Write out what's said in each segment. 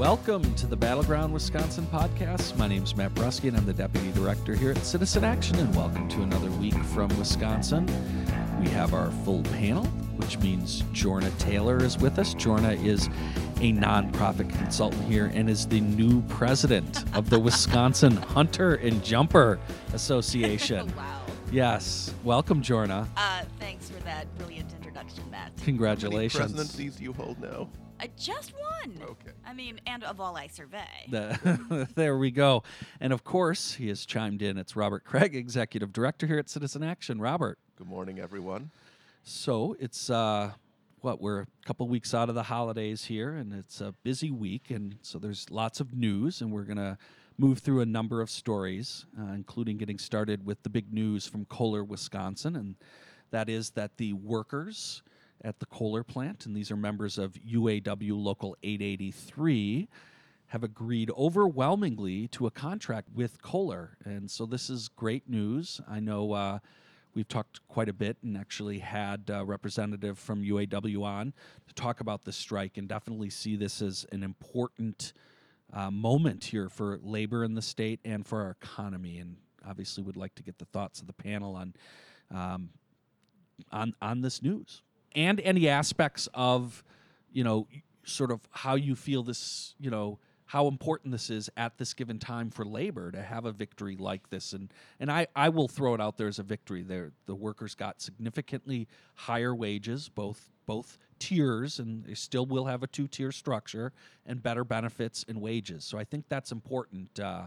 Welcome to the Battleground Wisconsin podcast. My name is Matt Brusky, and I'm the Deputy Director here at Citizen Action, and welcome to another week from Wisconsin. We have our full panel, which means Jorna Taylor is with us. Jorna is a nonprofit consultant here and is the new president of the Wisconsin Hunter and Jumper Association. wow. Yes. Welcome, Jorna. Uh, thanks for that brilliant introduction, Matt. How many Congratulations. presidencies do you hold now? Uh, just one. Okay. I mean, and of all I survey. The- there we go. And of course, he has chimed in. It's Robert Kraig, Executive Director here at Citizen Action. Robert. Good morning, everyone. So it's uh, what we're a couple weeks out of the holidays here, and it's a busy week, and so there's lots of news, and we're gonna move through a number of stories, uh, including getting started with the big news from Kohler, Wisconsin, and that is that the workers at the Kohler plant, and these are members of UAW Local 883, have agreed overwhelmingly to a contract with Kohler. And so this is great news. I know uh, we've talked quite a bit and actually had a representative from UAW on to talk about the strike and definitely see this as an important uh, moment here for labor in the state and for our economy. And obviously would like to get the thoughts of the panel on um, on on this news and any aspects of you know sort of how you feel this you know how important this is at this given time for labor to have a victory like this. And and I, I will throw it out there as a victory. There the workers got significantly higher wages both both tiers and they still will have a two tier structure and better benefits and wages. So I think that's important. Uh,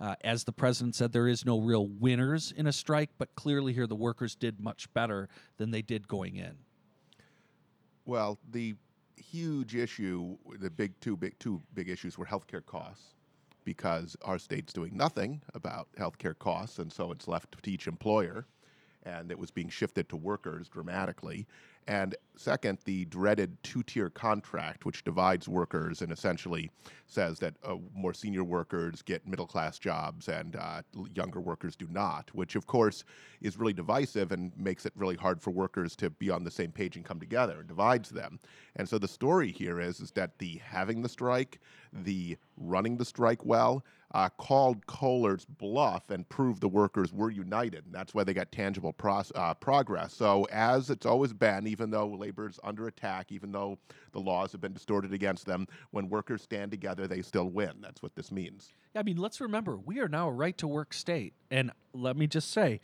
uh, as the president said, there is no real winners in a strike, but clearly here the workers did much better than they did going in. Well, the huge issue, the big two big two big issues were healthcare costs, because our state's doing nothing about healthcare costs, and so it's left to each employer, and it was being shifted to workers dramatically. And second, the dreaded two-tier contract, which divides workers and essentially says that uh, more senior workers get middle-class jobs and uh, younger workers do not, which of course is really divisive and makes it really hard for workers to be on the same page and come together and divides them. And so the story here is, is that the having the strike, the running the strike well, uh, called Kohler's bluff and proved the workers were united. And that's why they got tangible uh, progress. So, as it's always been, even though labor's under attack, even though the laws have been distorted against them, when workers stand together, they still win. That's what this means. Yeah, I mean, let's remember, we are now a right to work state. And let me just say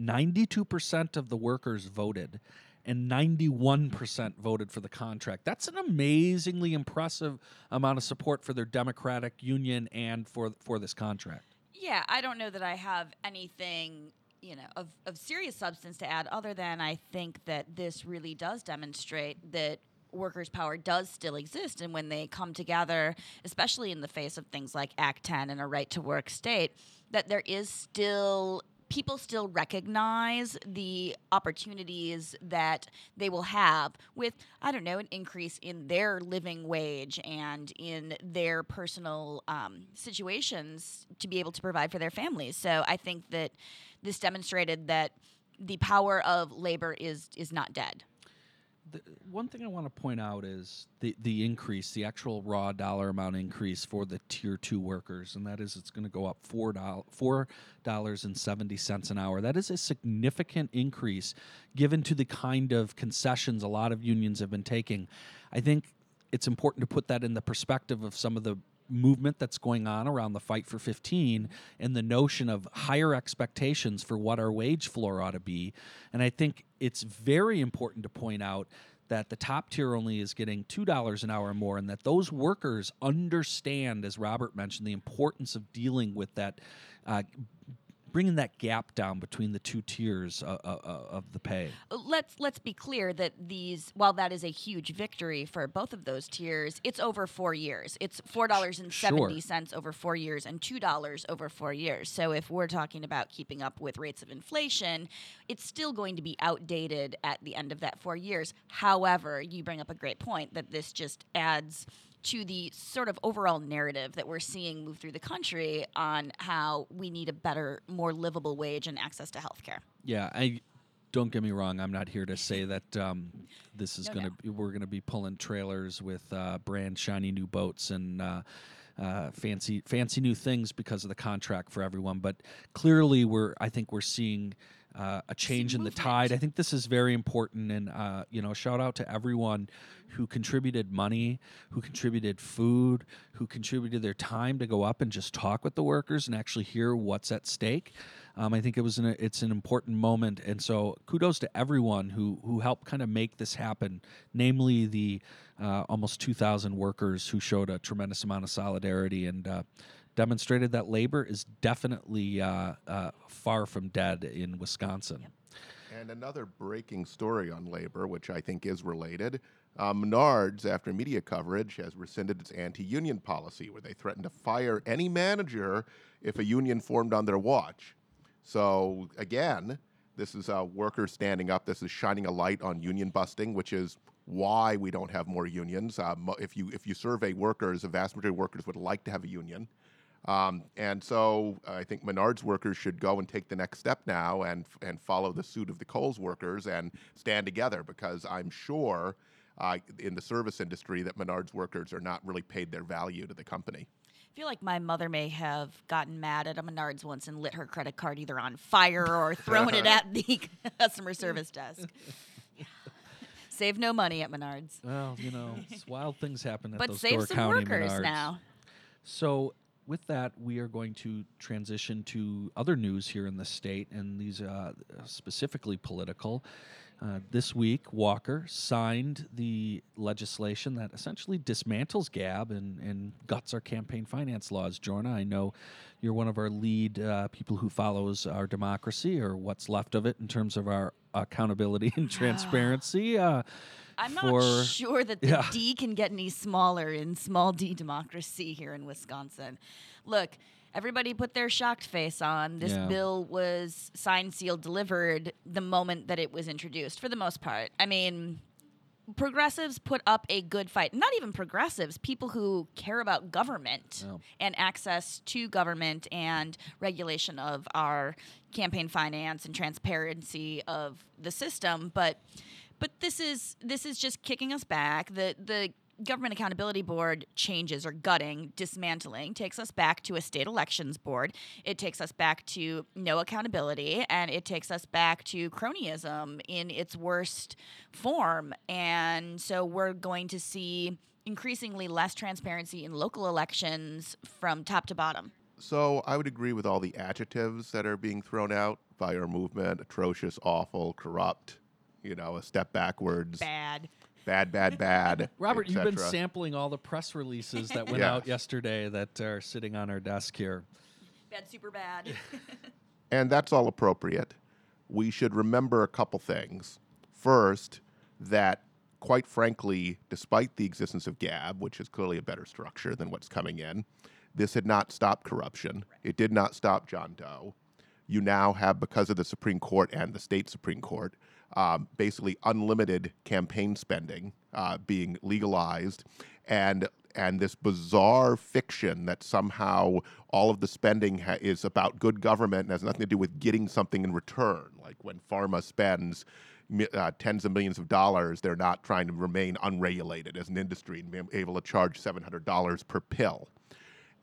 92% of the workers voted and 91% voted for the contract. That's an amazingly impressive amount of support for their Democratic Union and for, for this contract. Yeah, I don't know that I have anything, you know, of, of serious substance to add other than I think that this really does demonstrate that workers' power does still exist. And when they come together, especially in the face of things like Act 10 and a right to work state, that there is still people still recognize the opportunities that they will have with i don't know an increase in their living wage and in their personal um, situations to be able to provide for their families. So i think that this demonstrated that the power of labor is is not dead the one thing I want to point out is the the increase, the actual raw dollar amount increase for the tier two workers, and that is it's going to go up four dollars and seventy cents an hour. That is a significant increase given to the kind of concessions a lot of unions have been taking. I think it's important to put that in the perspective of some of the movement that's going on around the fight for 15 and the notion of higher expectations for what our wage floor ought to be. And I think it's very important to point out that the top tier only is getting $2 an hour more and that those workers understand as Robert mentioned the importance of dealing with that uh, bringing that gap down between the two tiers uh, uh, of the pay. let's let's be clear that these while that is a huge victory for both of those tiers it's over four years. It's four dollars and seventy cents over four years and two dollars over four years. So if we're talking about keeping up with rates of inflation it's still going to be outdated at the end of that four years. However you bring up a great point that this just adds to the sort of overall narrative that we're seeing move through the country on how we need a better, more livable wage and access to health care. Yeah, I don't get me wrong. I'm not here to say that um, this is No, going to no. be we're going to be pulling trailers with uh, brand shiny new boats and uh, uh, fancy fancy new things because of the contract for everyone. But clearly, we're I think we're seeing. Uh, a change in the tide. I think this is very important, and uh, you know, shout out to everyone who contributed money, who contributed food, who contributed their time to go up and just talk with the workers and actually hear what's at stake. Um, I think it was an it's an important moment, and so kudos to everyone who who helped kind of make this happen. Namely, the uh, almost 2,000 workers who showed a tremendous amount of solidarity and uh, demonstrated that labor is definitely uh, uh, far from dead in Wisconsin. And another breaking story on labor, which I think is related. Uh, Menards, after media coverage, has rescinded its anti union policy where they threatened to fire any manager if a union formed on their watch. So, again, this is uh, workers standing up. This is shining a light on union busting, which is why we don't have more unions. Mo- if, you, if you survey workers, a vast majority of workers would like to have a union. Um, and so I think Menards workers should go and take the next step now and and follow the suit of the Coles workers and stand together because I'm sure uh, in the service industry that Menards workers are not really paid their value to the company. I feel like my mother may have gotten mad at a Menards once and lit her credit card either on fire or thrown it at the customer service desk. Save no money at Menards, Well, you know, wild things happen at but those save Door some County workers Menards. now. So, with that, we are going to transition to other news here in the state, and these uh, specifically political. Uh, this week, Walker signed the legislation that essentially dismantles GAB and, and guts our campaign finance laws. Jorna, I know you're one of our lead uh, people who follows our democracy or what's left of it in terms of our accountability and transparency. Uh, I'm for- not sure that the Yeah. D can get any smaller in small D democracy here in Wisconsin. Look, everybody put their shocked face on. This Yeah. bill was signed, sealed, delivered the moment that it was introduced, for the most part. I mean, progressives put up a good fight. Not even progressives, people who care about government Oh. and access to government and regulation of our campaign finance and transparency of the system. But but this is this is just kicking us back. The the Government Accountability Board changes or gutting, dismantling, takes us back to a state elections board. It takes us back to no accountability, and it takes us back to cronyism in its worst form. And so we're going to see increasingly less transparency in local elections from top to bottom. So I would agree with all the adjectives that are being thrown out by our movement: atrocious, awful, corrupt. You know, a step backwards, Bad. Bad, bad, bad. Robert, you've been sampling all the press releases that went Yeah. out yesterday that are sitting on our desk here. Bad, super bad. and that's all appropriate. We should remember a couple things. First, that quite frankly, despite the existence of GAB, which is clearly a better structure than what's coming in, this had not stopped corruption. It did not stop John Doe. You now have, because of the Supreme Court and the state Supreme Court, um, basically unlimited campaign spending uh, being legalized, and and this bizarre fiction that somehow all of the spending ha- is about good government and has nothing to do with getting something in return. Like when pharma spends uh, tens of millions of dollars, they're not trying to remain unregulated as an industry and be able to charge seven hundred dollars per pill.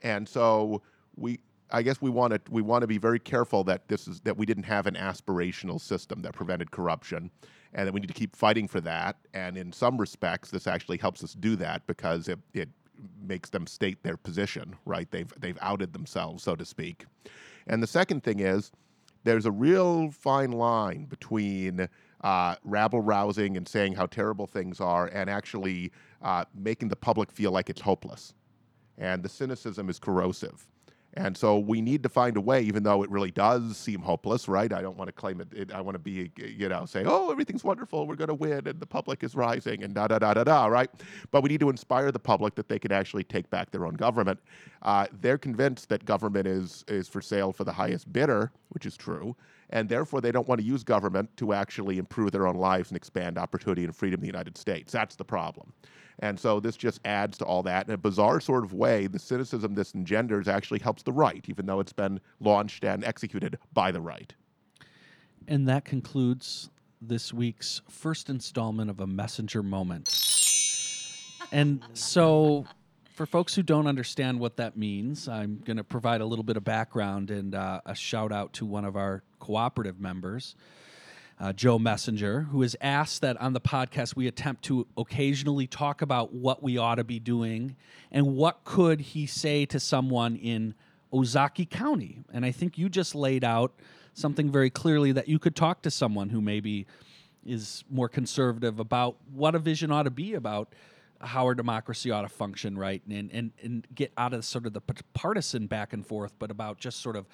And so we I guess we want to we want to be very careful that this is that we didn't have an aspirational system that prevented corruption and that we need to keep fighting for that. And in some respects this actually helps us do that because it, it makes them state their position right? They've they've outed themselves so to speak. And the second thing is there's a real fine line between uh, rabble rousing and saying how terrible things are and actually uh, making the public feel like it's hopeless. And the cynicism is corrosive. And so we need to find a way, even though it really does seem hopeless, right? I don't want to claim it. it I want to be, you know, say, oh, everything's wonderful, we're going to win, and the public is rising, and da da da da da, right? But we need to inspire the public that they can actually take back their own government. Uh, they're convinced that government is is for sale for the highest bidder, which is true, and therefore they don't want to use government to actually improve their own lives and expand opportunity and freedom in the United States. That's the problem. And so this just adds to all that. In a bizarre sort of way, the cynicism this engenders actually helps the right, even though it's been launched and executed by the right. And that concludes this week's first installment of a messenger moment. And so, for folks who don't understand what that means, I'm going to provide a little bit of background and uh, a shout out to one of our cooperative members, uh, Joe Messenger, who has asked that on the podcast we attempt to occasionally talk about what we ought to be doing and what could he say to someone in Ozaukee County. And I think you just laid out something very clearly that you could talk to someone who maybe is more conservative about what a vision ought to be about how our democracy ought to function, right? And and and get out of sort of the partisan back and forth, but about just sort of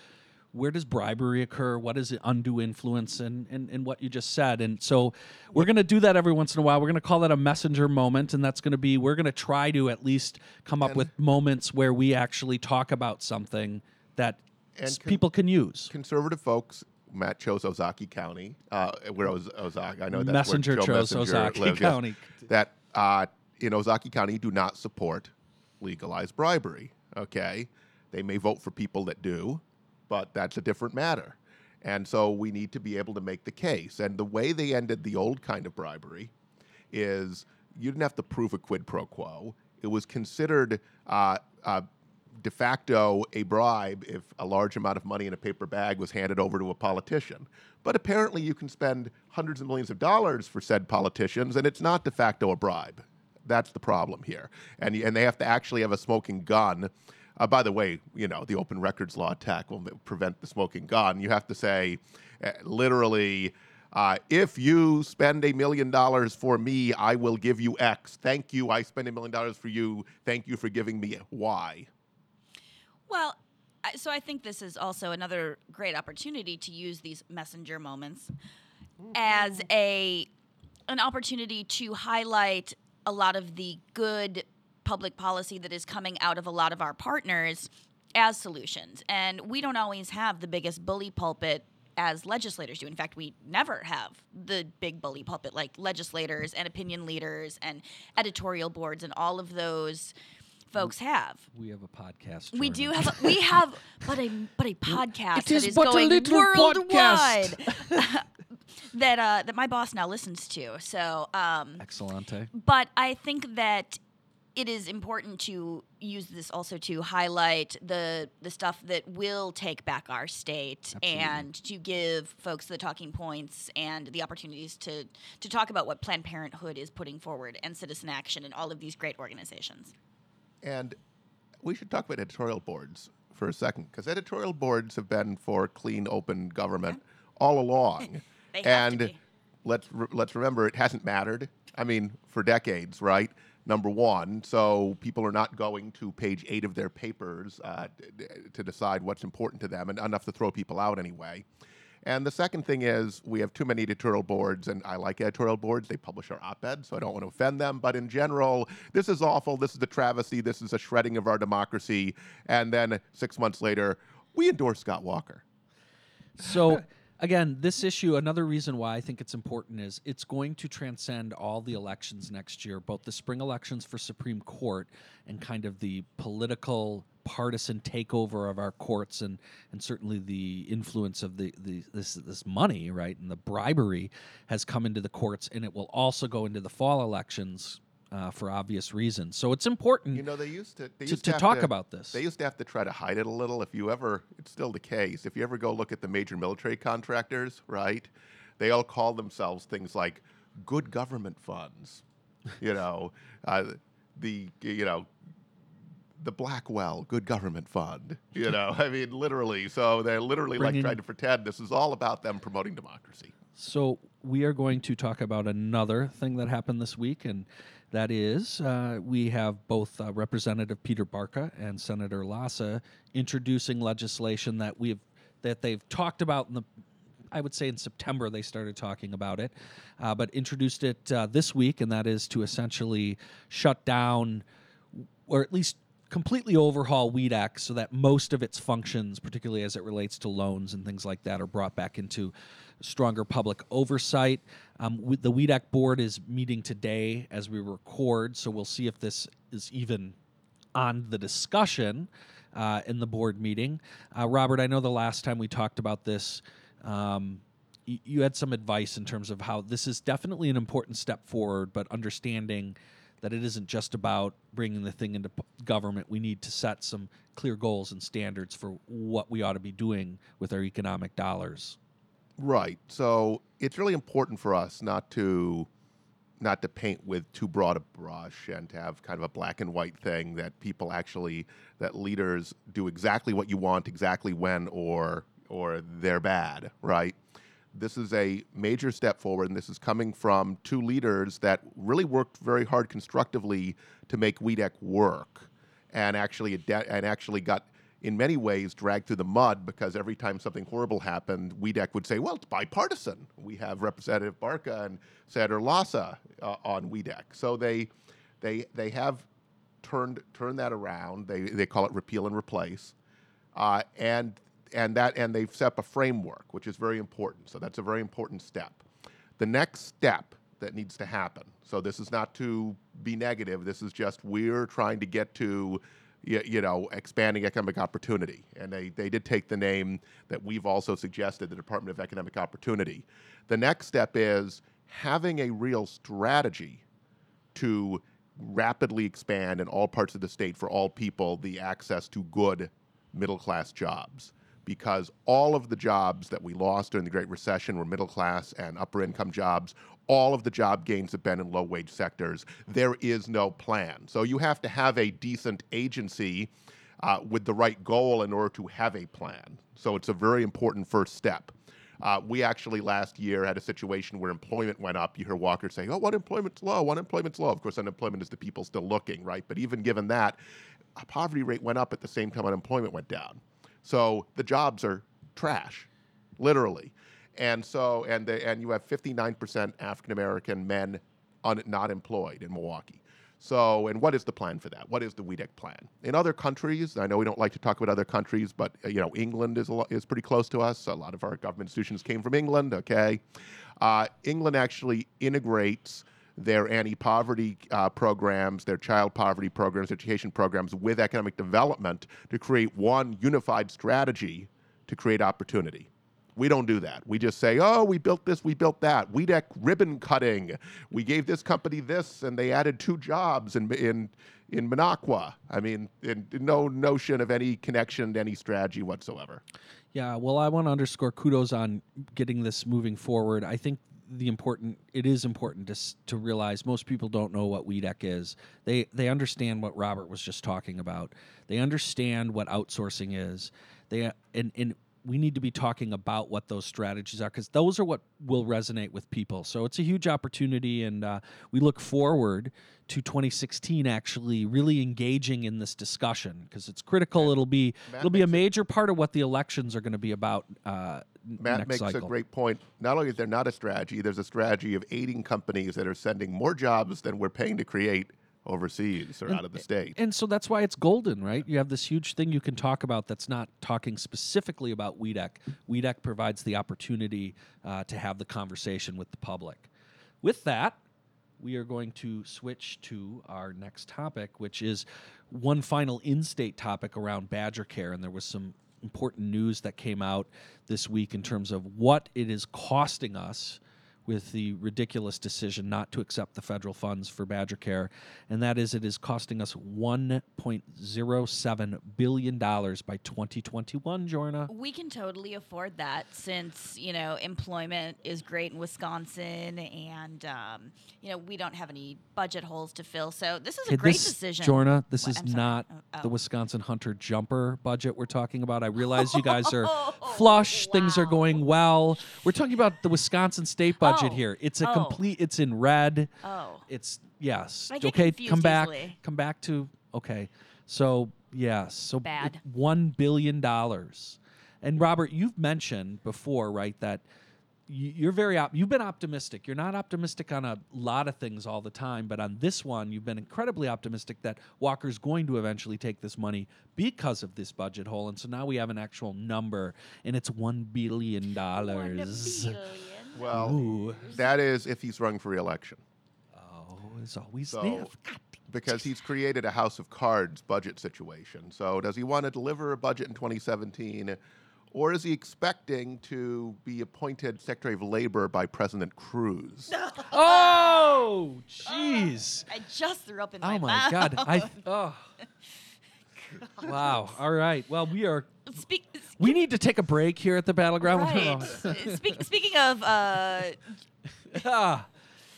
where does bribery occur? What is it undue influence? And, and, and what you just said. And so we're going to do that every once in a while. We're going to call that a messenger moment. And that's going to be, we're going to try to at least come up And- with moments where we actually talk about something that s- con- people can use. Conservative folks. Matt chose Ozaukee County, uh, where Oz- Ozaukee. I know that's Messenger where Joe chose Messenger Ozaukee lives, yes. County. That uh, in Ozaukee County do not support legalized bribery. Okay, they may vote for people that do, but that's a different matter. And so we need to be able to make the case. And the way they ended the old kind of bribery is you didn't have to prove a quid pro quo. It was considered uh, uh, de facto a bribe if a large amount of money in a paper bag was handed over to a politician. But apparently, you can spend hundreds of millions of dollars for said politicians, and it's not de facto a bribe. That's the problem here. And, and they have to actually have a smoking gun. Uh, by the way, you know, the open records law attack will prevent the smoking gun. You have to say, uh, literally, uh, if you spend a million dollars for me, I will give you X. Thank you. I spend a million dollars for you. Thank you for giving me Y. Well, so I think this is also another great opportunity to use these messenger moments as a an opportunity to highlight a lot of the good public policy that is coming out of a lot of our partners as solutions. And we don't always have the biggest bully pulpit as legislators do. In fact, we never have the big bully pulpit like legislators and opinion leaders and editorial boards and all of those folks have. We have a podcast. We do have a, we have but a but a podcast It is that is but a going little worldwide podcast. that uh that my boss now listens to. So um Excellente. but I think that it is important to use this also to highlight the the stuff that will take back our state Absolutely. and to give folks the talking points and the opportunities to to talk about what Planned Parenthood is putting forward and Citizen Action and all of these great organizations. And we should talk about editorial boards for a second, because editorial boards have been for clean, open government all along. And let's re- let's remember, it hasn't mattered. I mean, for decades, right? Number one, so people are not going to page eight of their papers uh, to decide what's important to them, and enough to throw people out anyway. And the second thing is we have too many editorial boards, and I like editorial boards. They publish our op-ed, so I don't want to offend them. But in general, this is awful. This is a travesty. This is a shredding of our democracy. And then six months later, we endorse Scott Walker. So again, this issue, another reason why I think it's important is it's going to transcend all the elections next year, both the spring elections for Supreme Court and kind of the political partisan takeover of our courts and and certainly the influence of the, the this this money, right, and the bribery has come into the courts and it will also go into the fall elections uh, for obvious reasons. So it's important You know, they used to they to, used to talk to- about this. They used to have to try to hide it a little. If you ever, it's still the case. If you ever go look at the major military contractors, right? They all call themselves things like good government funds. you know, uh, the you know the Blackwell Good Government Fund. You know, I mean, literally. So they're literally Bringing- like trying to pretend this is all about them promoting democracy. So we are going to talk about another thing that happened this week, and that is uh, we have both uh, Representative Peter Barca and Senator Lassa introducing legislation that we've that they've talked about in the. I would say in September they started talking about it, uh, but introduced it uh, this week, and that is to essentially shut down or at least completely overhaul WEDC so that most of its functions, particularly as it relates to loans and things like that, are brought back into stronger public oversight. Um, the WEDC board is meeting today as we record, so we'll see if this is even on the discussion uh, in the board meeting. Uh, Robert, I know the last time we talked about this, um, you had some advice in terms of how this is definitely an important step forward, but understanding that it isn't just about bringing the thing into p- government. We need to set some clear goals and standards for what we ought to be doing with our economic dollars. Right. So it's really important for us not to not to paint with too broad a brush and to have kind of a black and white thing that people actually that leaders do exactly what you want exactly when or or they're bad, right? This is a major step forward, and this is coming from two leaders that really worked very hard constructively to make WEDC work, and actually and actually got in many ways dragged through the mud because every time something horrible happened, WEDC would say, well, it's bipartisan. We have Representative Barca and Senator Lassa uh, on WEDC. So they, they, they have turned, turned that around. They, they call it repeal and replace. Uh, and, and, that, and they've set up a framework, which is very important. So that's a very important step. The next step that needs to happen, so this is not to be negative, this is just we're trying to get to you, know, expanding economic opportunity. And they, they did take the name that we've also suggested, the Department of Economic Opportunity. The next step is having a real strategy to rapidly expand in all parts of the state for all people the access to good middle class jobs. Because all of the jobs that we lost during the Great Recession were middle class and upper income jobs. All of the job gains have been in low wage sectors. There is no plan. So you have to have a decent agency uh, with the right goal in order to have a plan. So it's a very important first step. Uh, we actually last year had a situation where employment went up. You hear Walker saying, "Oh, unemployment's low. Unemployment's low." Of course, unemployment is the people still looking, right? But even given that, a poverty rate went up at the same time unemployment went down. So the jobs are trash, literally. And so, and and you have 59% African American men un, not employed in Milwaukee. So, and what is the plan for that? What is the WEDC plan? In other countries, I know we don't like to talk about other countries, but uh, you know, England is a lo- is pretty close to us. A lot of our government institutions came from England. Okay, uh, England actually integrates their anti-poverty uh, programs, their child poverty programs, education programs with economic development to create one unified strategy to create opportunity. We don't do that. We just say, oh, we built this, we built that. We WEDC ribbon cutting. We gave this company this, and they added two jobs in in in Minocqua. I mean, in, no notion of any connection to any strategy whatsoever. Yeah, well, I want to underscore kudos on getting this moving forward. I think the important it is important to to realize most people don't know what WEDC is. They they understand what Robert was just talking about. They understand what outsourcing is. They and and we need to be talking about what those strategies are because those are what will resonate with people. So it's a huge opportunity, and uh, we look forward to 2016 actually really engaging in this discussion because it's critical. It'll be Matt it'll be a major part of what the elections are going to be about. Uh, Matt makes cycle. a great point. Not only is there not a strategy, there's a strategy of aiding companies that are sending more jobs than we're paying to create overseas or out of the state. And so that's why it's golden, right? You have this huge thing you can talk about that's not talking specifically about WEDC. WEDC provides the opportunity uh, to have the conversation with the public. With that, we are going to switch to our next topic, which is one final in state topic around Badger Care. And there was some important news that came out this week in terms of what it is costing us with the ridiculous decision not to accept the federal funds for Badger Care, and that is it is costing us $1.07 billion by 2021, Jorna. We can totally afford that since, you know, employment is great in Wisconsin and, um, you know, we don't have any budget holes to fill. So this is a Okay, great this, decision. Jorna, this What? is not Oh, the oh. Wisconsin Hunter jumper budget we're talking about. I realize you guys are flush, things are going well. We're talking about the Wisconsin state budget Oh, here. It's a oh. complete, it's in red. Oh. It's yes. I get okay, come back. easily. Come back to okay. So yes, so it- Bad. one billion dollars. And Robert, you've mentioned before, right, that y- you're very op- you've been optimistic. You're not optimistic on a lot of things all the time, but on this one, you've been incredibly optimistic that Walker's going to eventually take this money because of this budget hole. And so now we have an actual number, and it's one billion One dollars. billion. Well, Ooh. that is if he's running for reelection. Oh, it's always So- there. because he's created a house of cards budget situation. So does he want to deliver a budget in 2017 Or is he expecting to be appointed Secretary of Labor by President Cruz? Oh, oh, jeez. I just threw up in my mouth. Oh my mouth. God. I. Oh. Wow. All right. Well, we are. Speak, We need to take a break here at the battleground. right. Speak, speaking of, uh, ah.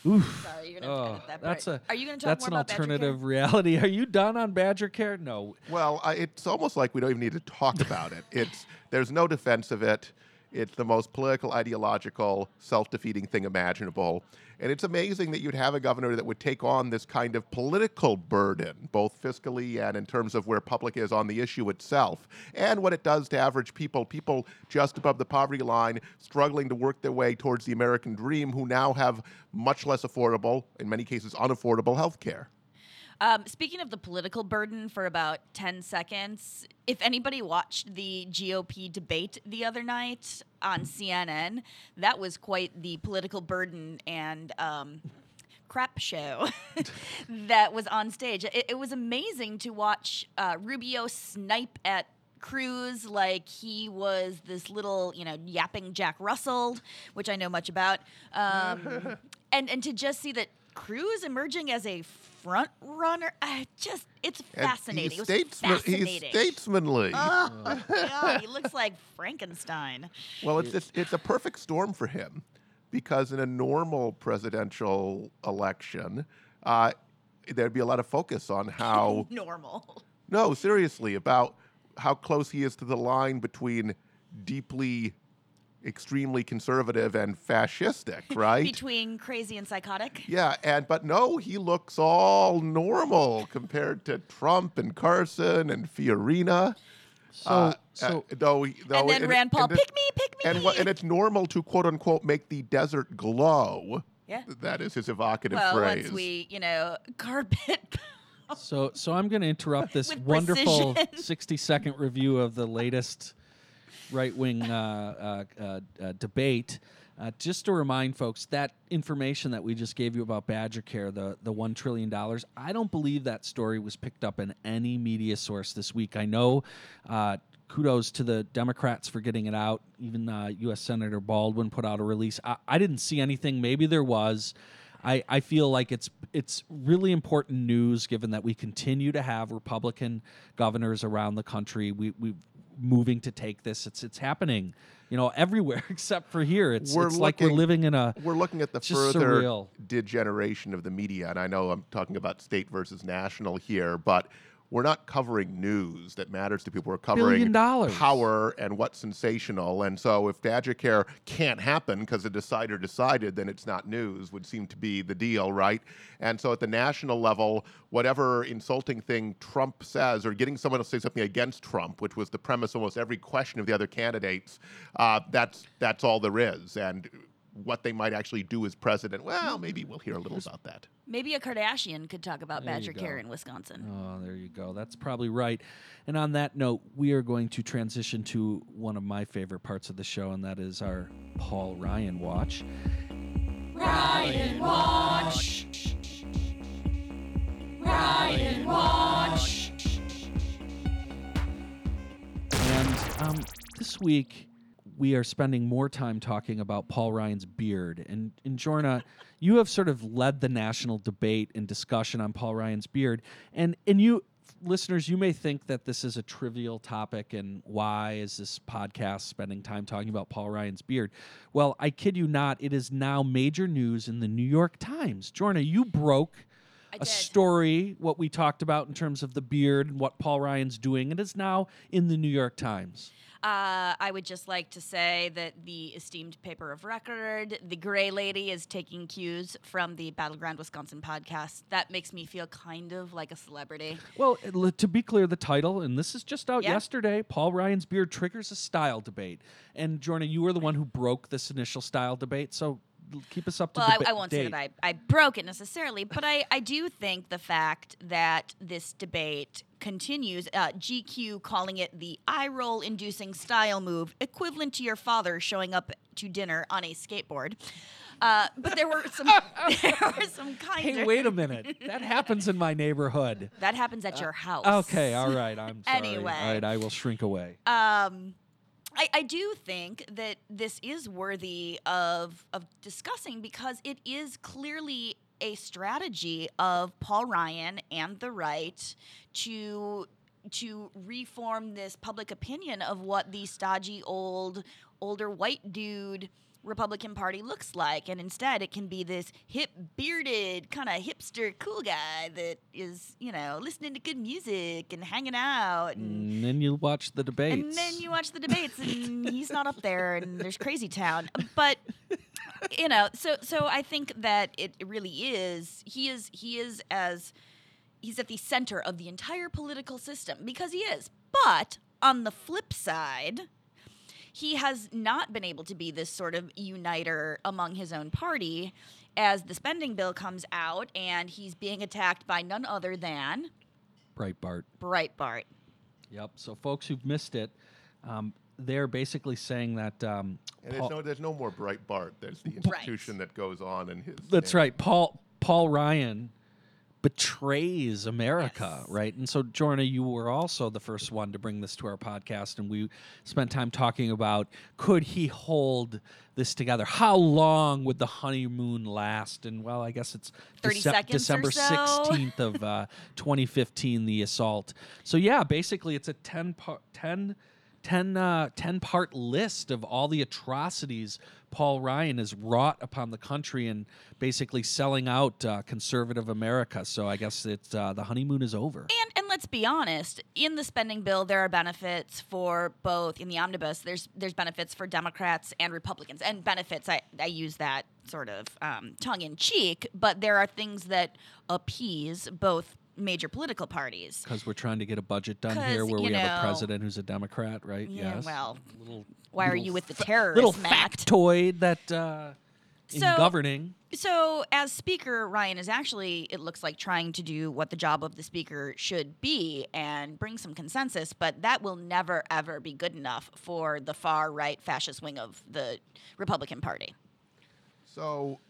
Oof. sorry, you're gonna have Oh, to edit that that's a. Are you gonna talk That's more an about Badger Care? alternative reality. Are you done on Badger Care? No. Well, I, it's almost like we don't even need to talk about it. It's there's no defense of it. It's the most political, ideological, self-defeating thing imaginable. And it's amazing that you'd have a governor that would take on this kind of political burden, both fiscally and in terms of where public is on the issue itself, and what it does to average people, people just above the poverty line, struggling to work their way towards the American dream, who now have much less affordable, in many cases unaffordable, health care. Um, speaking of the political burden for about 10 seconds, if anybody watched the GOP debate the other night on CNN, that was quite the political burden and um, crap show that was on stage. It, it was amazing to watch uh, Rubio snipe at Cruz like he was this little, you know, yapping Jack Russell, which I know much about, um, and and to just see that Cruz emerging as a front runner, I just it's fascinating. He's, it statesman- fascinating. he's statesmanly. Oh, God, he looks like Frankenstein. Well, it's, it's it's a perfect storm for him because in a normal presidential election, uh, there'd be a lot of focus on how Normal. no, seriously, about how close he is to the line between deeply, extremely conservative and fascistic, right? Between crazy and psychotic. yeah, and but no, he looks all normal compared to Trump and Carson and Fiorina. So, Uh, so uh, though, though and then it- Rand Paul, and it- pick me, pick me. and what, and it's normal to quote unquote make the desert glow. Yeah. That is his evocative well, phrase. once we, you know, carpet. So, so I'm going to interrupt this wonderful 60 second review of the latest right wing uh, uh, uh, debate. Uh, just to remind folks that information that we just gave you about Badger Care, the the one trillion dollars, I don't believe that story was picked up in any media source this week. I know. Uh, kudos to the Democrats for getting it out. Even uh, U.S. Senator Baldwin put out a release. I, I didn't see anything. Maybe there was. I, I feel like it's it's really important news given that we continue to have Republican governors around the country. We we moving to take this. It's it's happening, you know, everywhere except for here. It's We're it's like we're living in a We're looking at the further surreal. degeneration of the media, and I know I'm talking about state versus national here, but we're not covering news that matters to people. We're covering Billion dollars. power and what's sensational. And so, if Care can't happen because a decider decided, then it's not news. Would seem to be the deal, right? And so, at the national level, whatever insulting thing Trump says, or getting someone to say something against Trump, which was the premise of almost every question of the other candidates, uh, that's that's all there is. And what they might actually do as president, well, maybe we'll hear a little about that. Maybe a Kardashian could talk about There Badger Care in Wisconsin. Oh, there you go. That's probably right. And on that note, we are going to transition to one of my favorite parts of the show, and that is our Paul Ryan watch. Ryan Watch. Ryan Watch. And um, this week, we are spending more time talking about Paul Ryan's beard. And, and Jorna, you have sort of led the national debate and discussion on Paul Ryan's beard. And, and you, listeners, you may think that this is a trivial topic and why is this podcast spending time talking about Paul Ryan's beard? Well, I kid you not, it is now major news in the New York Times. Jorna, you broke a story, what we talked about in terms of the beard and what Paul Ryan's doing. And It is now in the New York Times. Uh, I would just like to say that the esteemed paper of record, the Gray Lady, is taking cues from the Battleground Wisconsin podcast. That makes me feel kind of like a celebrity. Well, to be clear, the title, and this is just out Yeah. yesterday Paul Ryan's beard triggers a style debate. And Jorna, you were the one who broke this initial style debate. So keep us up to date. Well, I, deba- I won't say that I, I broke it necessarily, but I, I do think the fact that this debate continues, uh, GQ calling it the eye roll inducing style move, equivalent to your father showing up to dinner on a skateboard. Uh, but there were some there were some kind Hey, wait a minute. That happens in my neighborhood. that happens at your house. Okay, all right. I'm sorry. Anyway. All right, I will shrink away. Um, I, I do think that this is worthy of of discussing because it is clearly a strategy of Paul Ryan and the right to to reform this public opinion of what the stodgy old older white dude Republican Party looks like, and instead it can be this hip, bearded, kind of hipster, cool guy that is, you know, listening to good music and hanging out. And, And then you watch the debates. and then you watch the debates, and he's not up there, and there's Crazy Town. But you know, so so I think that it really is. He is he is as he's at the center of the entire political system because he is. But on the flip side, he has not been able to be this sort of uniter among his own party as the spending bill comes out and he's being attacked by none other than Breitbart. Breitbart. Yep. So, folks who've missed it, um, they're basically saying that. Um, And there's Paul- no, there's no more Breitbart. There's the institution that goes on in his. that's name. right. Paul Paul Ryan betrays America, Yes. right? And so, Jorna, you were also the first one to bring this to our podcast, and we spent time talking about could he hold this together? How long would the honeymoon last? And well, I guess it's 30 seconds or December so. sixteenth of uh, 2015, the assault. So yeah, basically, it's a 10 part 10 10, uh, 10 part list of all the atrocities Paul Ryan has wrought upon the country and basically selling out uh, conservative America. So I guess it's uh, the honeymoon is over. And and let's be honest, in the spending bill there are benefits for both in the omnibus there's there's benefits for Democrats and Republicans. And benefits I, I use that sort of um, tongue in cheek, but there are things that appease both major political parties. Because we're trying to get a budget done here where you we have a president who's a Democrat, right? Yeah, yes. well, little, Why are you with the fa- terrorist little Matt? factoid that uh, in So- governing. So, as Speaker, Ryan is actually, it looks like, trying to do what the job of the Speaker should be and bring some consensus, but that will never, ever be good enough for the far right fascist wing of the Republican Party. So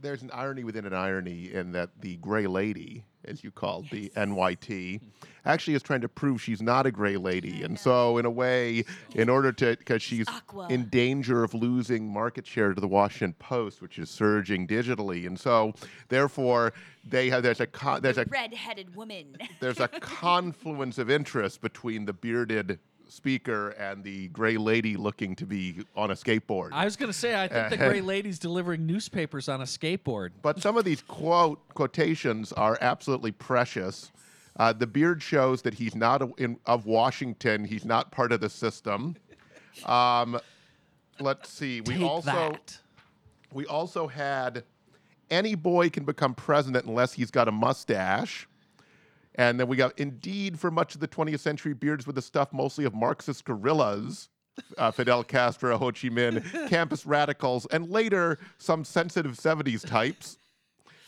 there's an irony within an irony in that the gray lady, as you called the NYT, actually is trying to prove she's not a gray lady. And so, in a way, in order to, because she's Aqua. in danger of losing market share to the Washington Post, which is surging digitally. And so, therefore, they have, there's a, con- there's a, Red-headed woman. there's a confluence of interest between the bearded speaker and the gray lady looking to be on a skateboard. I was going to say, I think the Gray Lady's delivering newspapers on a skateboard. But some of these quote quotations are absolutely precious. Uh, the beard shows that he's not a, in, of Washington. He's not part of the system. Um, let's see. We Take also that. we also had any boy can become president unless he's got a mustache. And then we got indeed for much of the 20th century beards with the stuff mostly of Marxist guerrillas. Uh, Fidel Castro, Ho Chi Minh, campus radicals, and later some sensitive 70s types.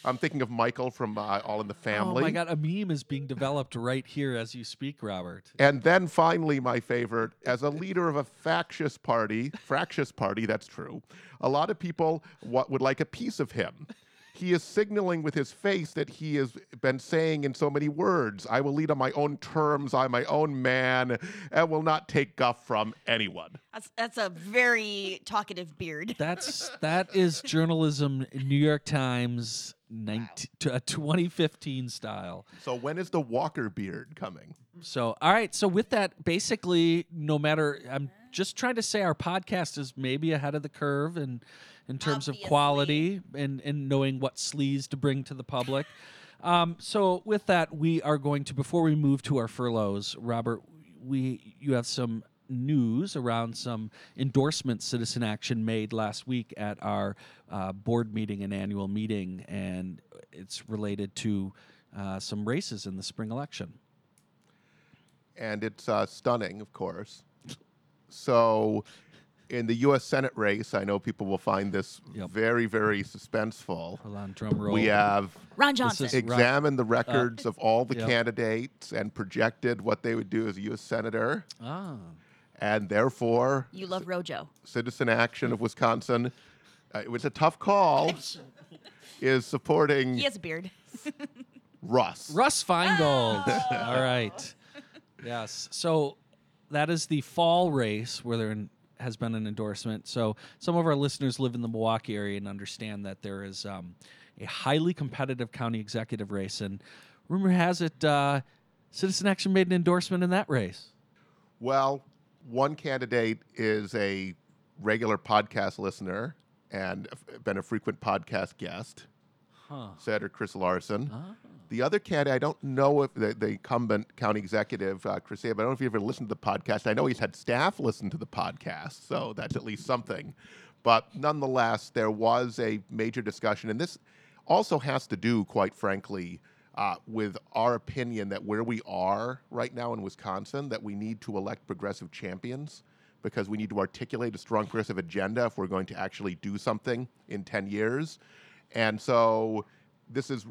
I'm thinking of Michael from uh, All in the Family. Oh my God, a meme is being developed right here as you speak, Robert. And then finally, my favorite, as a leader of a factious party, fractious party, that's true, a lot of people wa- would like a piece of him. He is signaling with his face that he has been saying in so many words, I will lead on my own terms, I'm my own man, and will not take guff from anyone. That's, that's a very talkative beard. That's that is journalism, New York Times, 19, t- uh, 2015 style. So when is the Walker beard coming? So, all right. So, with that, basically, no matter, I'm just trying to say our podcast is maybe ahead of the curve in, in terms Obviously. of quality and, and knowing what sleaze to bring to the public. Um, so, with that, we are going to, before we move to our furloughs, Robert, we you have some news around some endorsements Citizen Action made last week at our uh, board meeting and annual meeting, and it's related to uh, some races in the spring election. and it's uh, stunning, of course. So, in the U.S. Senate race, I know people will find this Yep. very, very suspenseful. Hold on, drum roll. We have Ron This Johnson. is- examined the records of all the Yep. candidates and projected what they would do as a U.S. senator, ah, and therefore, you love Rojo. Citizen Action of Wisconsin. Uh, it was a tough call. is supporting He has a beard. Russ. Russ Feingold. Oh. All right. Yes. So that is the fall race where there has been an endorsement. So some of our listeners live in the Milwaukee area and understand that there is um, a highly competitive county executive race. And rumor has it, uh, Citizen Action made an endorsement in that race. Well, one candidate is a regular podcast listener and been a frequent podcast guest, Huh. Senator Chris Larson. Ah. The other candidate, I don't know if the, the incumbent county executive, uh, Chris Abele, I don't know if you ever listened to the podcast. I know he's had staff listen to the podcast, so that's at least something. But nonetheless, there was a major discussion, and this also has to do, quite frankly, uh, with our opinion that where we are right now in Wisconsin, that we need to elect progressive champions because we need to articulate a strong progressive agenda if we're going to actually do something in 10 years. And so this is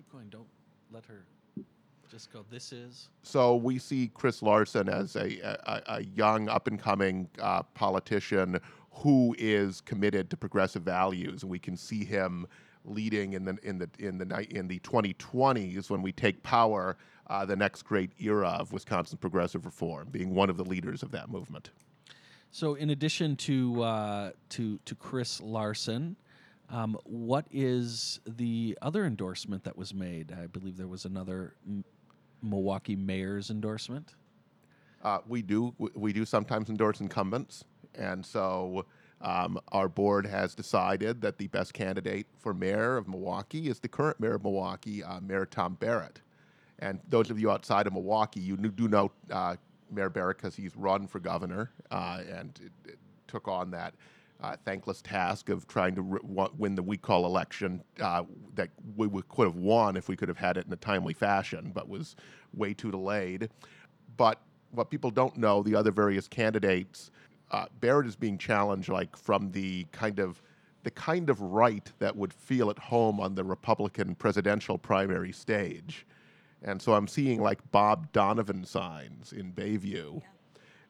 Keep going. Don't let her just go. This is. so we see Chris Larson as a, a, a young, up and coming uh, politician who is committed to progressive values, and we can see him leading in the in the in the in the 2020s when we take power, uh, the next great era of Wisconsin progressive reform, being one of the leaders of that movement. So, in addition to uh, to to Chris Larson, um, what is the other endorsement that was made? I believe there was another M- Milwaukee mayor's endorsement. Uh, we do we- do sometimes endorse incumbents, and so um, our board has decided that the best candidate for mayor of Milwaukee is the current mayor of Milwaukee, uh, Mayor Tom Barrett. And those of you outside of Milwaukee, you do know uh, Mayor Barrett because he's run for governor uh, and it, it took on that. Uh, thankless task of trying to r- wa- win the recall election uh, that we could have won if we could have had it in a timely fashion, but was way too delayed. But what people don't know, the other various candidates, uh, Barrett is being challenged like from the kind of the kind of right that would feel at home on the Republican presidential primary stage. And so I'm seeing like Bob Donovan signs in Bayview.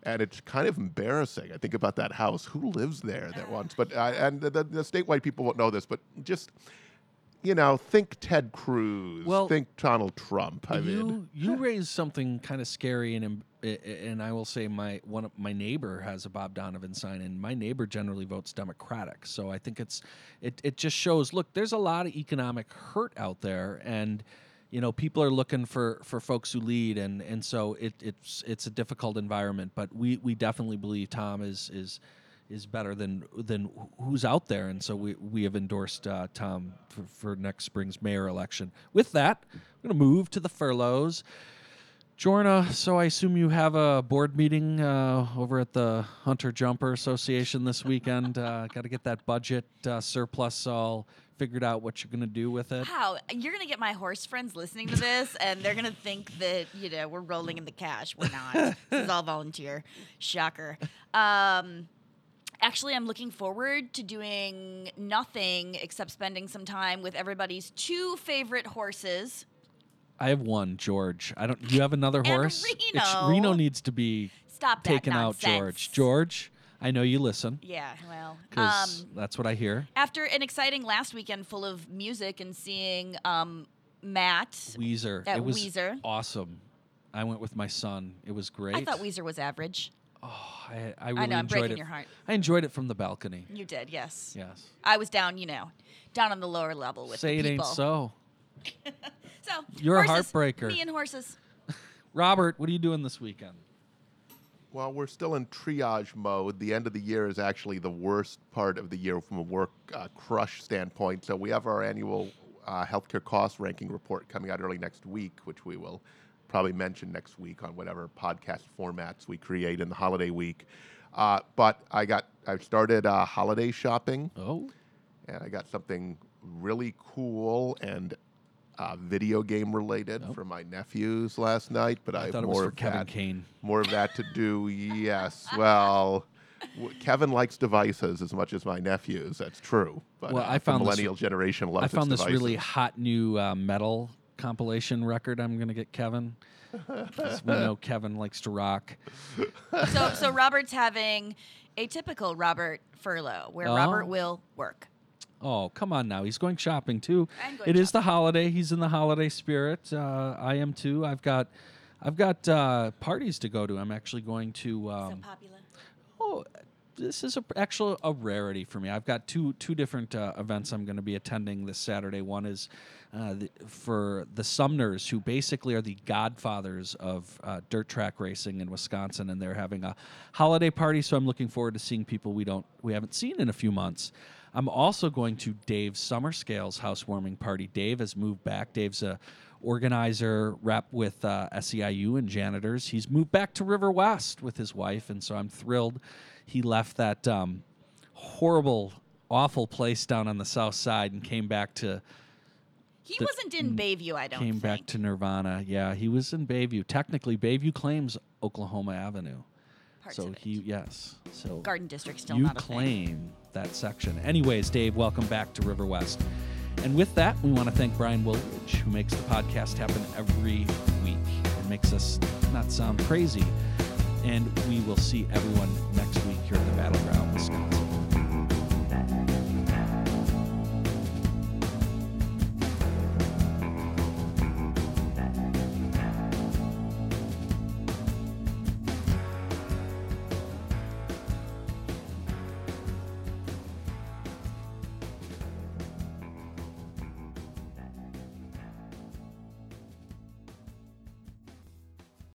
And it's kind of embarrassing. I think about that house. Who lives there that once? But uh, and the, the, the statewide people won't know this, but just you know, think Ted Cruz, Well, think Donald Trump. I you mean, you raised something kind of scary, and i- i- and I will say my one of my neighbor has a Bob Donovan sign, and my neighbor generally votes Democratic. So I think it's it it just shows. Look, there's a lot of economic hurt out there, and you know people are looking for for folks who lead, and and so it it's it's a difficult environment. But we we definitely believe Tom is is is better than than who's out there, and so we we have endorsed uh, Tom for, for next spring's mayor election. With that, we're going to move to the furloughs. Jorna, so I assume you have a board meeting uh, over at the Hunter Jumper Association this weekend. Uh, Got to get that budget uh, surplus all figured out. What you're going to do with it? How you're gonna get my horse friends listening to this, and they're gonna think that you know we're rolling in the cash. We're not. this is all volunteer. Shocker. Um, actually, I'm looking forward to doing nothing except spending some time with everybody's two favorite horses. I have one, George. I don't. You have another horse? Reno. Reno needs to be Stop that taken nonsense. out, George. George, I know you listen Yeah. Well. because Um, that's what I hear. after an exciting last weekend full of music and seeing um, Matt. Weezer. at it was Weezer. awesome. I went with my son. It was great. I thought Weezer was average. Oh, I, I really I know, I'm enjoyed breaking it. your heart. I enjoyed it from the balcony. You did, yes. Yes. I was down, you know, down on the lower level with Say the it people. ain't so. So You're a horses, heartbreaker. Me and horses. Robert, what are you doing this weekend? Well, we're still in triage mode. The end of the year is actually the worst part of the year from a work uh, crush standpoint. So we have our annual uh, healthcare cost ranking report coming out early next week, which we will probably mention next week on whatever podcast formats we create in the holiday week. Uh, but I got I started uh, holiday shopping, Oh, and I got something really cool and uh, video game related Oh. for my nephews last night. But I, I have thought it more was for of Kevin that Kane. more of that to do. Yes. Well, w- Kevin likes devices as much as my nephews. That's true. But Well, uh, I the found this- millennial generation loves I found its this really hot new uh, metal compilation record. I'm gonna get Kevin. 'Cause we know Kevin likes to rock. So, so Robert's having a typical Robert furlough, where Robert Oh. will work. Oh, come on now. He's going shopping too. Going It is the holiday. He's in the holiday spirit. Uh, I am too. I've got I've got uh, parties to go to. I'm actually going to. so Um, popular. oh, this is a, actually a rarity for me. I've got two two different uh, events I'm going to be attending this Saturday. One is uh, the, for the Sumners, who basically are the godfathers of uh, dirt track racing in Wisconsin, and they're having a holiday party. So I'm looking forward to seeing people we don't we haven't seen in a few months. I'm also going to Dave Summerscale's housewarming party. Dave has moved back. Dave's a organizer rep with uh, SEIU and janitors. He's moved back to River West with his wife, and so I'm thrilled. He left that um, horrible, awful place down on the south side and came back to He the- wasn't in Bayview, I don't came think. back to Nirvana. Yeah, he was in Bayview. Technically, Bayview claims Oklahoma Avenue. Parts so he yes. So Garden District still you not a thing that section. Anyways, Dave, welcome back to River West. And with that, we want to thank Brian Woolridge, who makes the podcast happen every week and makes us not sound crazy. And we will see everyone next week here at the Battleground, Wisconsin.